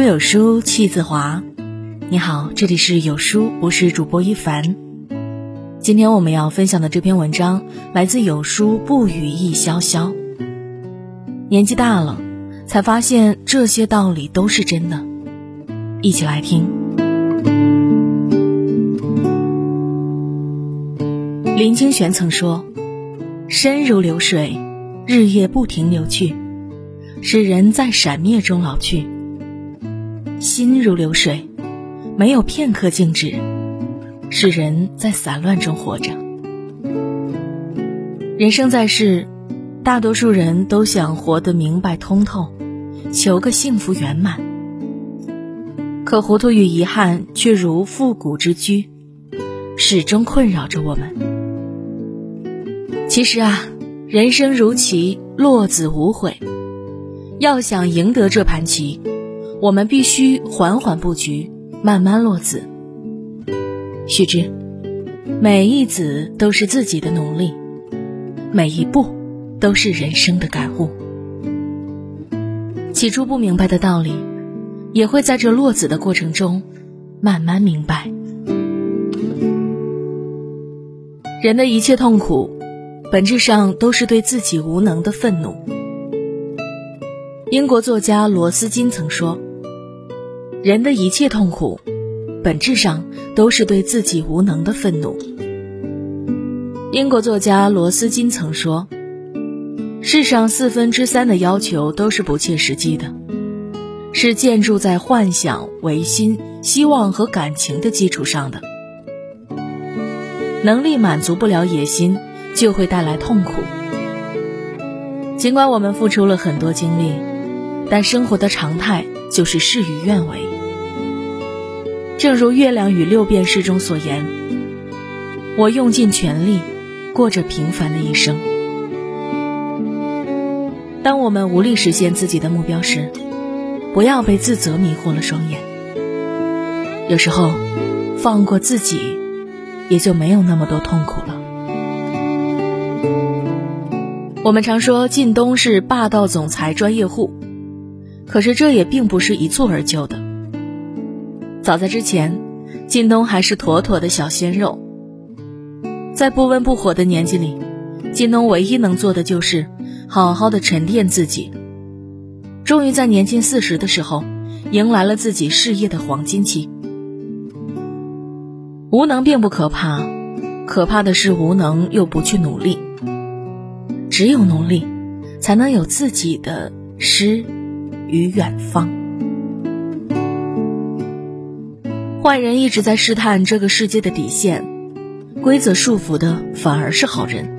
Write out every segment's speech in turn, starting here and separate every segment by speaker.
Speaker 1: 书有书气自华。你好，这里是有书，我是主播一凡。今天我们要分享的这篇文章来自有书不语意潇潇。年纪大了，才发现这些道理都是真的。一起来听。林清玄曾说：“身如流水，日夜不停流去，使人在闪灭中老去。”心如流水，没有片刻静止，使人在散乱中活着。人生在世，大多数人都想活得明白通透，求个幸福圆满。可糊涂与遗憾却如复古之居，始终困扰着我们。其实啊，人生如棋，落子无悔。要想赢得这盘棋。我们必须缓缓布局，慢慢落子。须知，每一子都是自己的努力，每一步都是人生的感悟。起初不明白的道理，也会在这落子的过程中慢慢明白。人的一切痛苦，本质上都是对自己无能的愤怒。英国作家罗斯金曾说。人的一切痛苦，本质上都是对自己无能的愤怒。英国作家罗斯金曾说：“世上四分之三的要求都是不切实际的，是建筑在幻想、唯心、希望和感情的基础上的。能力满足不了野心，就会带来痛苦。尽管我们付出了很多精力，但生活的常态。”就是事与愿违。正如《月亮与六便士》中所言：“我用尽全力，过着平凡的一生。”当我们无力实现自己的目标时，不要被自责迷惑了双眼。有时候，放过自己，也就没有那么多痛苦了。我们常说靳东是霸道总裁专业户。可是这也并不是一蹴而就的。早在之前，靳东还是妥妥的小鲜肉。在不温不火的年纪里，靳东唯一能做的就是好好的沉淀自己。终于在年近四十的时候，迎来了自己事业的黄金期。无能并不可怕，可怕的是无能又不去努力。只有努力，才能有自己的诗。与远方，坏人一直在试探这个世界的底线，规则束缚的反而是好人。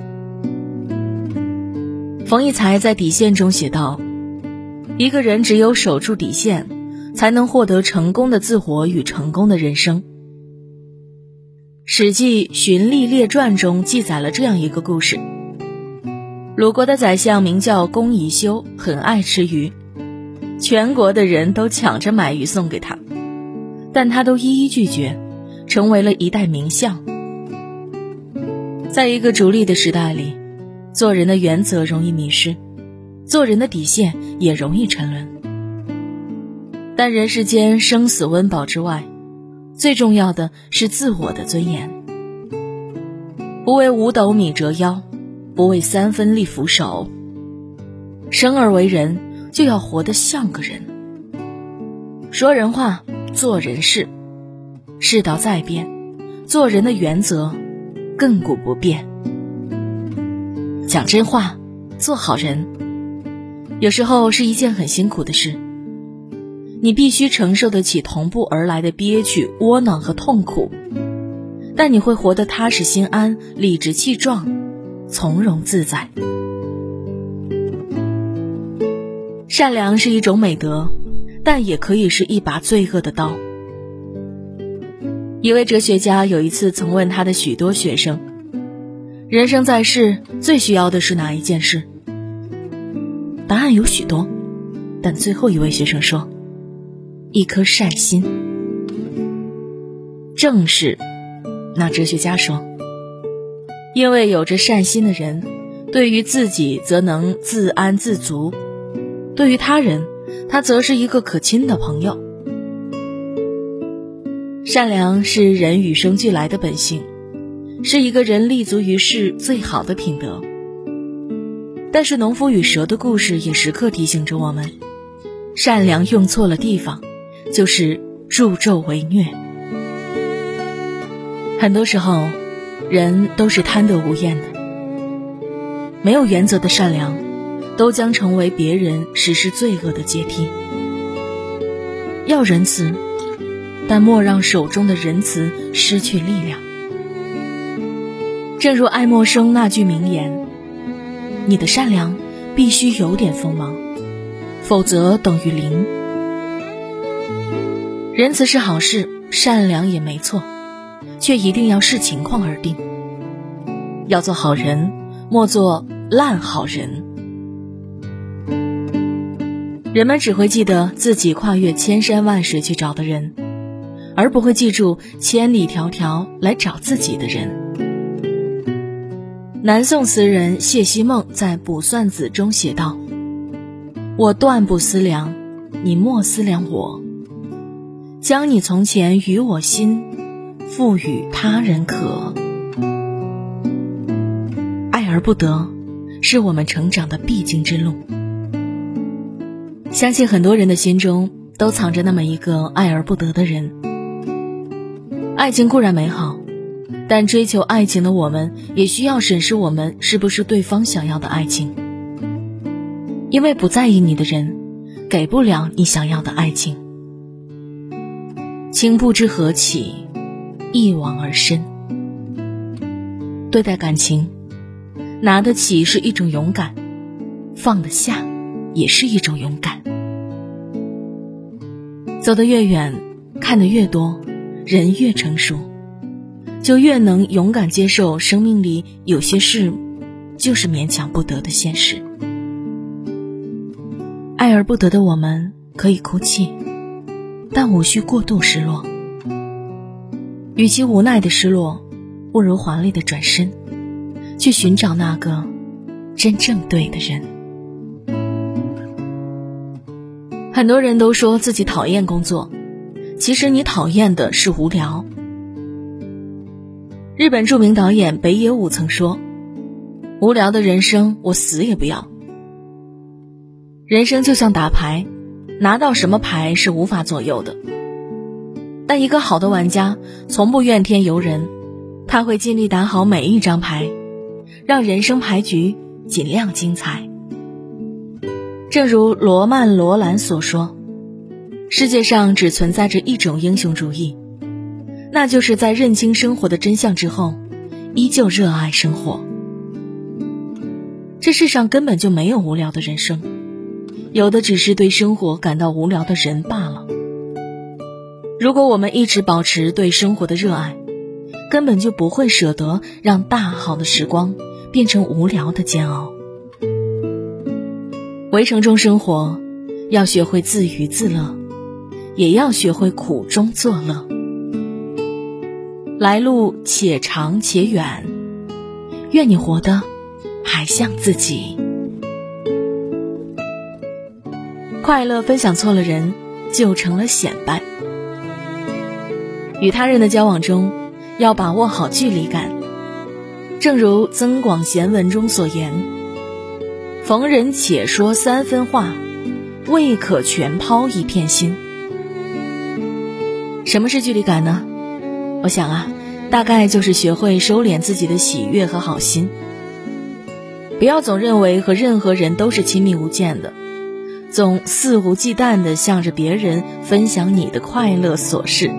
Speaker 1: 冯骥才在《底线》中写道：“一个人只有守住底线，才能获得成功的自我与成功的人生。”《史记·荀利列传》中记载了这样一个故事：鲁国的宰相名叫公宜修，很爱吃鱼。全国的人都抢着买鱼送给他，但他都一一拒绝，成为了一代名相。在一个逐利的时代里，做人的原则容易迷失，做人的底线也容易沉沦。但人世间生死温饱之外，最重要的是自我的尊严。不为五斗米折腰，不为三分利俯首。生而为人。就要活得像个人，说人话，做人事。世道在变，做人的原则亘古不变。讲真话，做好人，有时候是一件很辛苦的事。你必须承受得起同步而来的憋屈、窝囊和痛苦，但你会活得踏实心安、理直气壮、从容自在。善良是一种美德，但也可以是一把罪恶的刀。一位哲学家有一次曾问他的许多学生：“人生在世，最需要的是哪一件事？”答案有许多，但最后一位学生说：“一颗善心。”正是，那哲学家说：“因为有着善心的人，对于自己则能自安自足。”对于他人，他则是一个可亲的朋友。善良是人与生俱来的本性，是一个人立足于世最好的品德。但是，农夫与蛇的故事也时刻提醒着我们：善良用错了地方，就是助纣为虐。很多时候，人都是贪得无厌的，没有原则的善良，都将成为别人实施罪恶的阶梯。要仁慈。但莫让手中的仁慈失去力量。正如爱默生那句名言：“你的善良必须有点锋芒，否则等于零。”仁慈是好事，善良也没错，却一定要视情况而定。要做好人，莫做烂好人。人们只会记得自己跨越千山万水去找的人。而不会记住千里迢迢来找自己的人。南宋词人谢希孟在《卜算子》中写道：“我断不思量，你莫思量我。将你从前与我心，赋予他人可。爱而不得，是我们成长的必经之路。相信很多人的心中都藏着那么一个爱而不得的人。”爱情固然美好，但追求爱情的我们也需要审视我们是不是对方想要的爱情。因为不在意你的人，给不了你想要的爱情。情不知何起，一往而深。对待感情，拿得起是一种勇敢，放得下也是一种勇敢。走得越远，看得越多。人越成熟，就越能勇敢接受生命里有些事，就是勉强不得的现实。爱而不得的我们，可以哭泣，但无需过度失落。与其无奈的失落，不如华丽的转身，去寻找那个真正对的人。很多人都说自己讨厌工作。其实你讨厌的是无聊。日本著名导演北野武曾说：“无聊的人生，我死也不要。”人生就像打牌，拿到什么牌是无法左右的。但一个好的玩家从不怨天尤人，他会尽力打好每一张牌，让人生牌局尽量精彩。正如罗曼·罗兰所说。世界上只存在着一种英雄主义，那就是在认清生活的真相之后，依旧热爱生活。这世上根本就没有无聊的人生，有的只是对生活感到无聊的人罢了。如果我们一直保持对生活的热爱，根本就不会舍得让大好的时光变成无聊的煎熬。围城中生活，要学会自娱自乐。也要学会苦中作乐。来路且长且远，愿你活得还像自己。快乐分享错了人，就成了显摆。与他人的交往中，要把握好距离感。正如《增广贤文》中所言：“逢人且说三分话，未可全抛一片心。”什么是距离感呢？我想啊，大概就是学会收敛自己的喜悦和好心，不要总认为和任何人都是亲密无间的，总肆无忌惮地向着别人分享你的快乐琐事。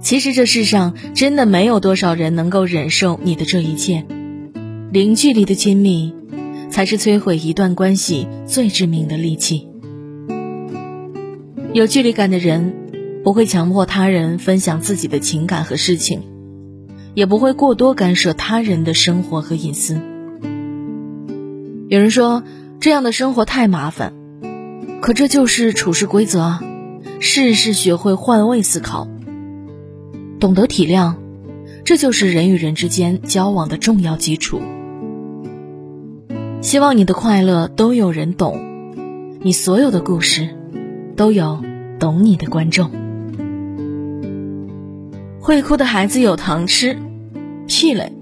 Speaker 1: 其实这世上真的没有多少人能够忍受你的这一切，零距离的亲密，才是摧毁一段关系最致命的利器。有距离感的人。不会强迫他人分享自己的情感和事情，也不会过多干涉他人的生活和隐私。有人说这样的生活太麻烦，可这就是处事规则啊！事事学会换位思考，懂得体谅，这就是人与人之间交往的重要基础。希望你的快乐都有人懂，你所有的故事都有懂你的观众。会哭的孩子有糖吃，屁嘞！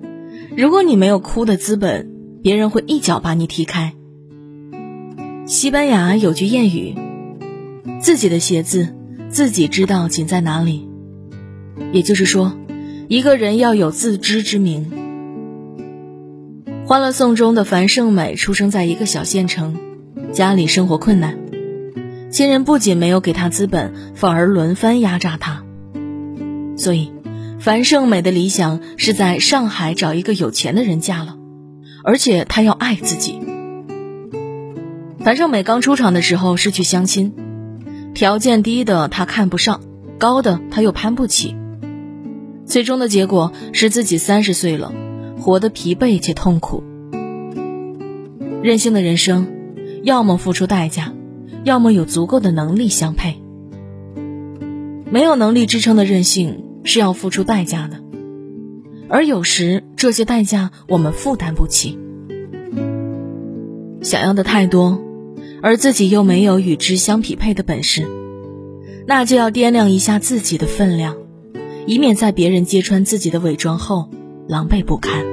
Speaker 1: 如果你没有哭的资本，别人会一脚把你踢开。西班牙有句谚语：“自己的鞋子自己知道紧在哪里。”也就是说，一个人要有自知之明。《欢乐颂》中的樊胜美出生在一个小县城，家里生活困难，亲人不仅没有给她资本，反而轮番压榨她。所以，樊胜美的理想是在上海找一个有钱的人嫁了，而且她要爱自己。樊胜美刚出场的时候是去相亲，条件低的她看不上，高的她又攀不起。最终的结果是自己三十岁了，活得疲惫且痛苦。任性的人生，要么付出代价，要么有足够的能力相配。没有能力支撑的任性是要付出代价的，而有时这些代价我们负担不起。想要的太多，而自己又没有与之相匹配的本事，那就要掂量一下自己的分量。以免在别人揭穿自己的伪装后狼狈不堪。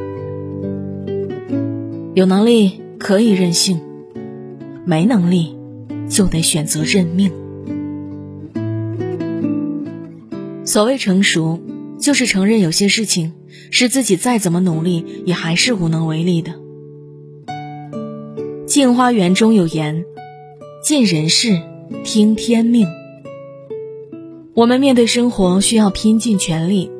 Speaker 1: 有能力可以任性，没能力就得选择认命。所谓成熟，就是承认有些事情是自己再怎么努力也还是无能为力的。《镜花缘》中有言：“尽人事，听天命。”我们面对生活需要拼尽全力，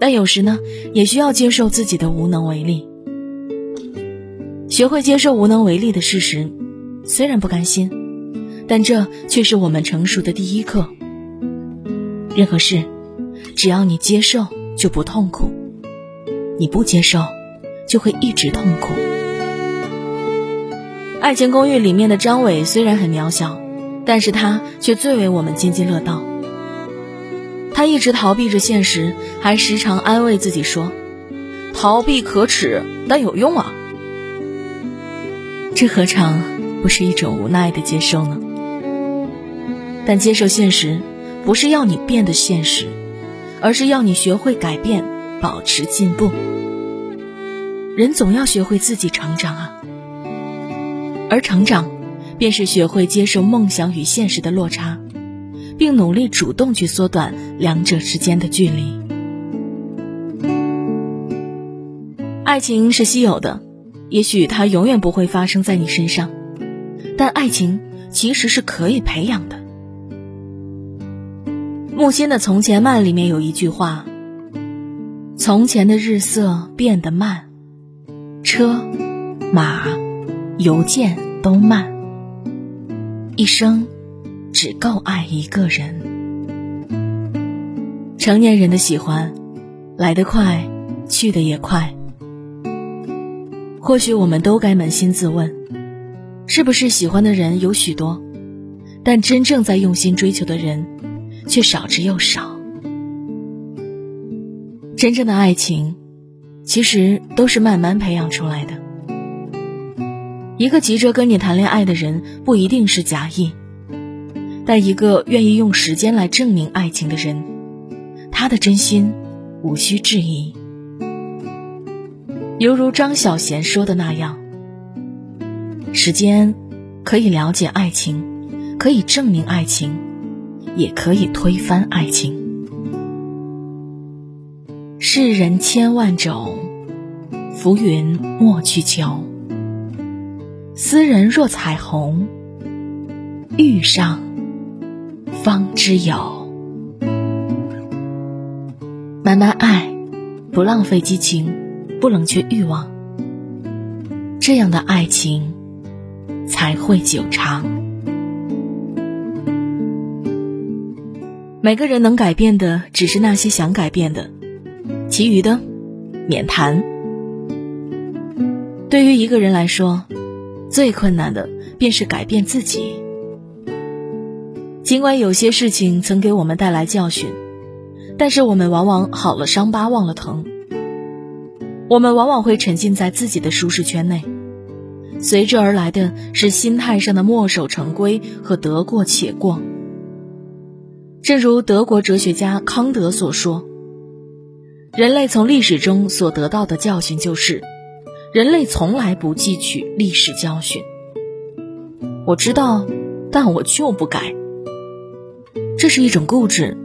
Speaker 1: 但有时呢，也需要接受自己的无能为力。学会接受无能为力的事实，虽然不甘心，但这却是我们成熟的第一课。任何事，只要你接受，就不痛苦；你不接受，就会一直痛苦。《爱情公寓》里面的张伟虽然很渺小，但是他却最为我们津津乐道。他一直逃避着现实，还时常安慰自己说：“逃避可耻，但有用啊。”这何尝不是一种无奈的接受呢？但接受现实，不是要你变得现实，而是要你学会改变，保持进步。人总要学会自己成长啊，而成长，便是学会接受梦想与现实的落差。并努力主动去缩短两者之间的距离。爱情是稀有的，也许它永远不会发生在你身上，但爱情其实是可以培养的。木心的《从前慢》里面有一句话：“从前的日色变得慢，车、马、邮件都慢，一生。”只够爱一个人。成年人的喜欢，来得快，去得也快。或许我们都该扪心自问，是不是喜欢的人有许多，但真正在用心追求的人，却少之又少。真正的爱情，其实都是慢慢培养出来的。一个急着跟你谈恋爱的人，不一定是假意。但一个愿意用时间来证明爱情的人，他的真心无需质疑。犹如张小娴说的那样：“时间可以了解爱情，可以证明爱情，也可以推翻爱情。世人千万种，浮云莫去求。斯人若彩虹，遇上。”方知有，慢慢爱，不浪费激情，不冷却欲望，这样的爱情才会久长。每个人能改变的，只是那些想改变的，其余的免谈。对于一个人来说，最困难的便是改变自己。尽管有些事情曾给我们带来教训，但是我们往往好了伤疤忘了疼。我们往往会沉浸在自己的舒适圈内，随之而来的是心态上的墨守成规和得过且过。正如德国哲学家康德所说：“人类从历史中所得到的教训就是，人类从来不汲取历史教训。我知道，但我就不改。这是一种固执，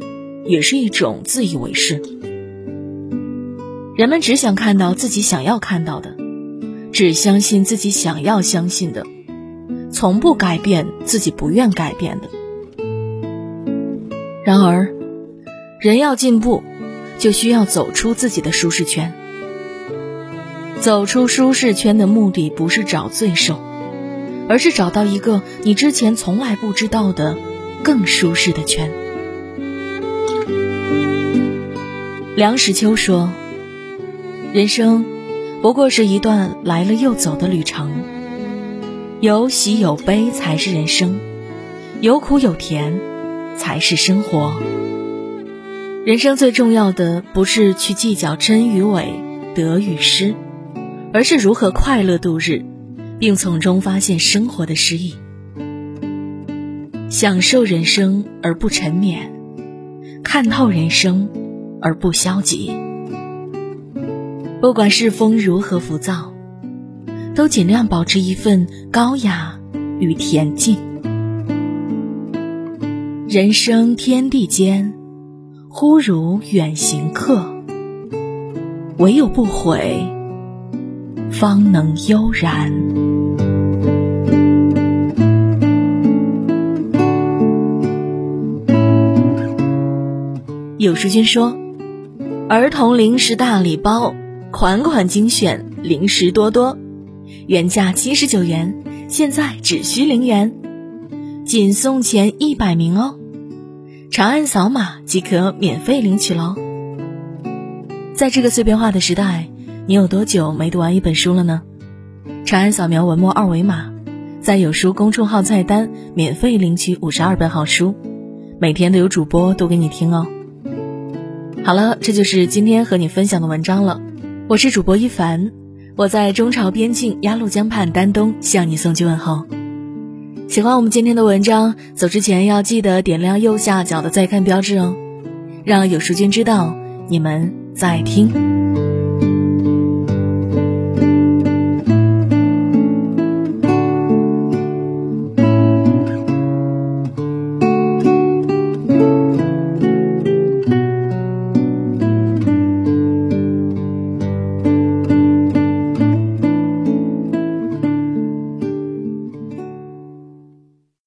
Speaker 1: 也是一种自以为是。人们只想看到自己想要看到的，只相信自己想要相信的，从不改变自己不愿改变的。然而，人要进步。就需要走出自己的舒适圈。走出舒适圈的目的不是找罪受，而是找到一个你之前从来不知道的更舒适的圈。梁实秋说：“人生不过是一段来了又走的旅程，有喜有悲才是人生，有苦有甜才是生活。”人生最重要的不是去计较真与伪、得与失，而是如何快乐度日，并从中发现生活的诗意，享受人生而不沉湎，看透人生而不消极。不管世风如何浮躁，都尽量保持一份高雅与恬静。人生天地间。忽如远行客，唯有不悔，方能悠然。有书君说：“儿童零食大礼包，款款精选，零食多多，原价七十九元，现在只需零元，仅送前一百名哦。”长按扫码即可免费领取喽！在这个碎片化的时代，你有多久没读完一本书了呢？长按扫描文末二维码，在有书公众号菜单免费领取五十二本好书，每天都有主播读给你听哦。好了，这就是今天和你分享的文章了。我是主播一凡，我在中朝边境鸭绿江畔丹东向你送去问候。喜欢我们今天的文章，走之前要记得点亮右下角的再看标志哦，让有书君知道你们在听。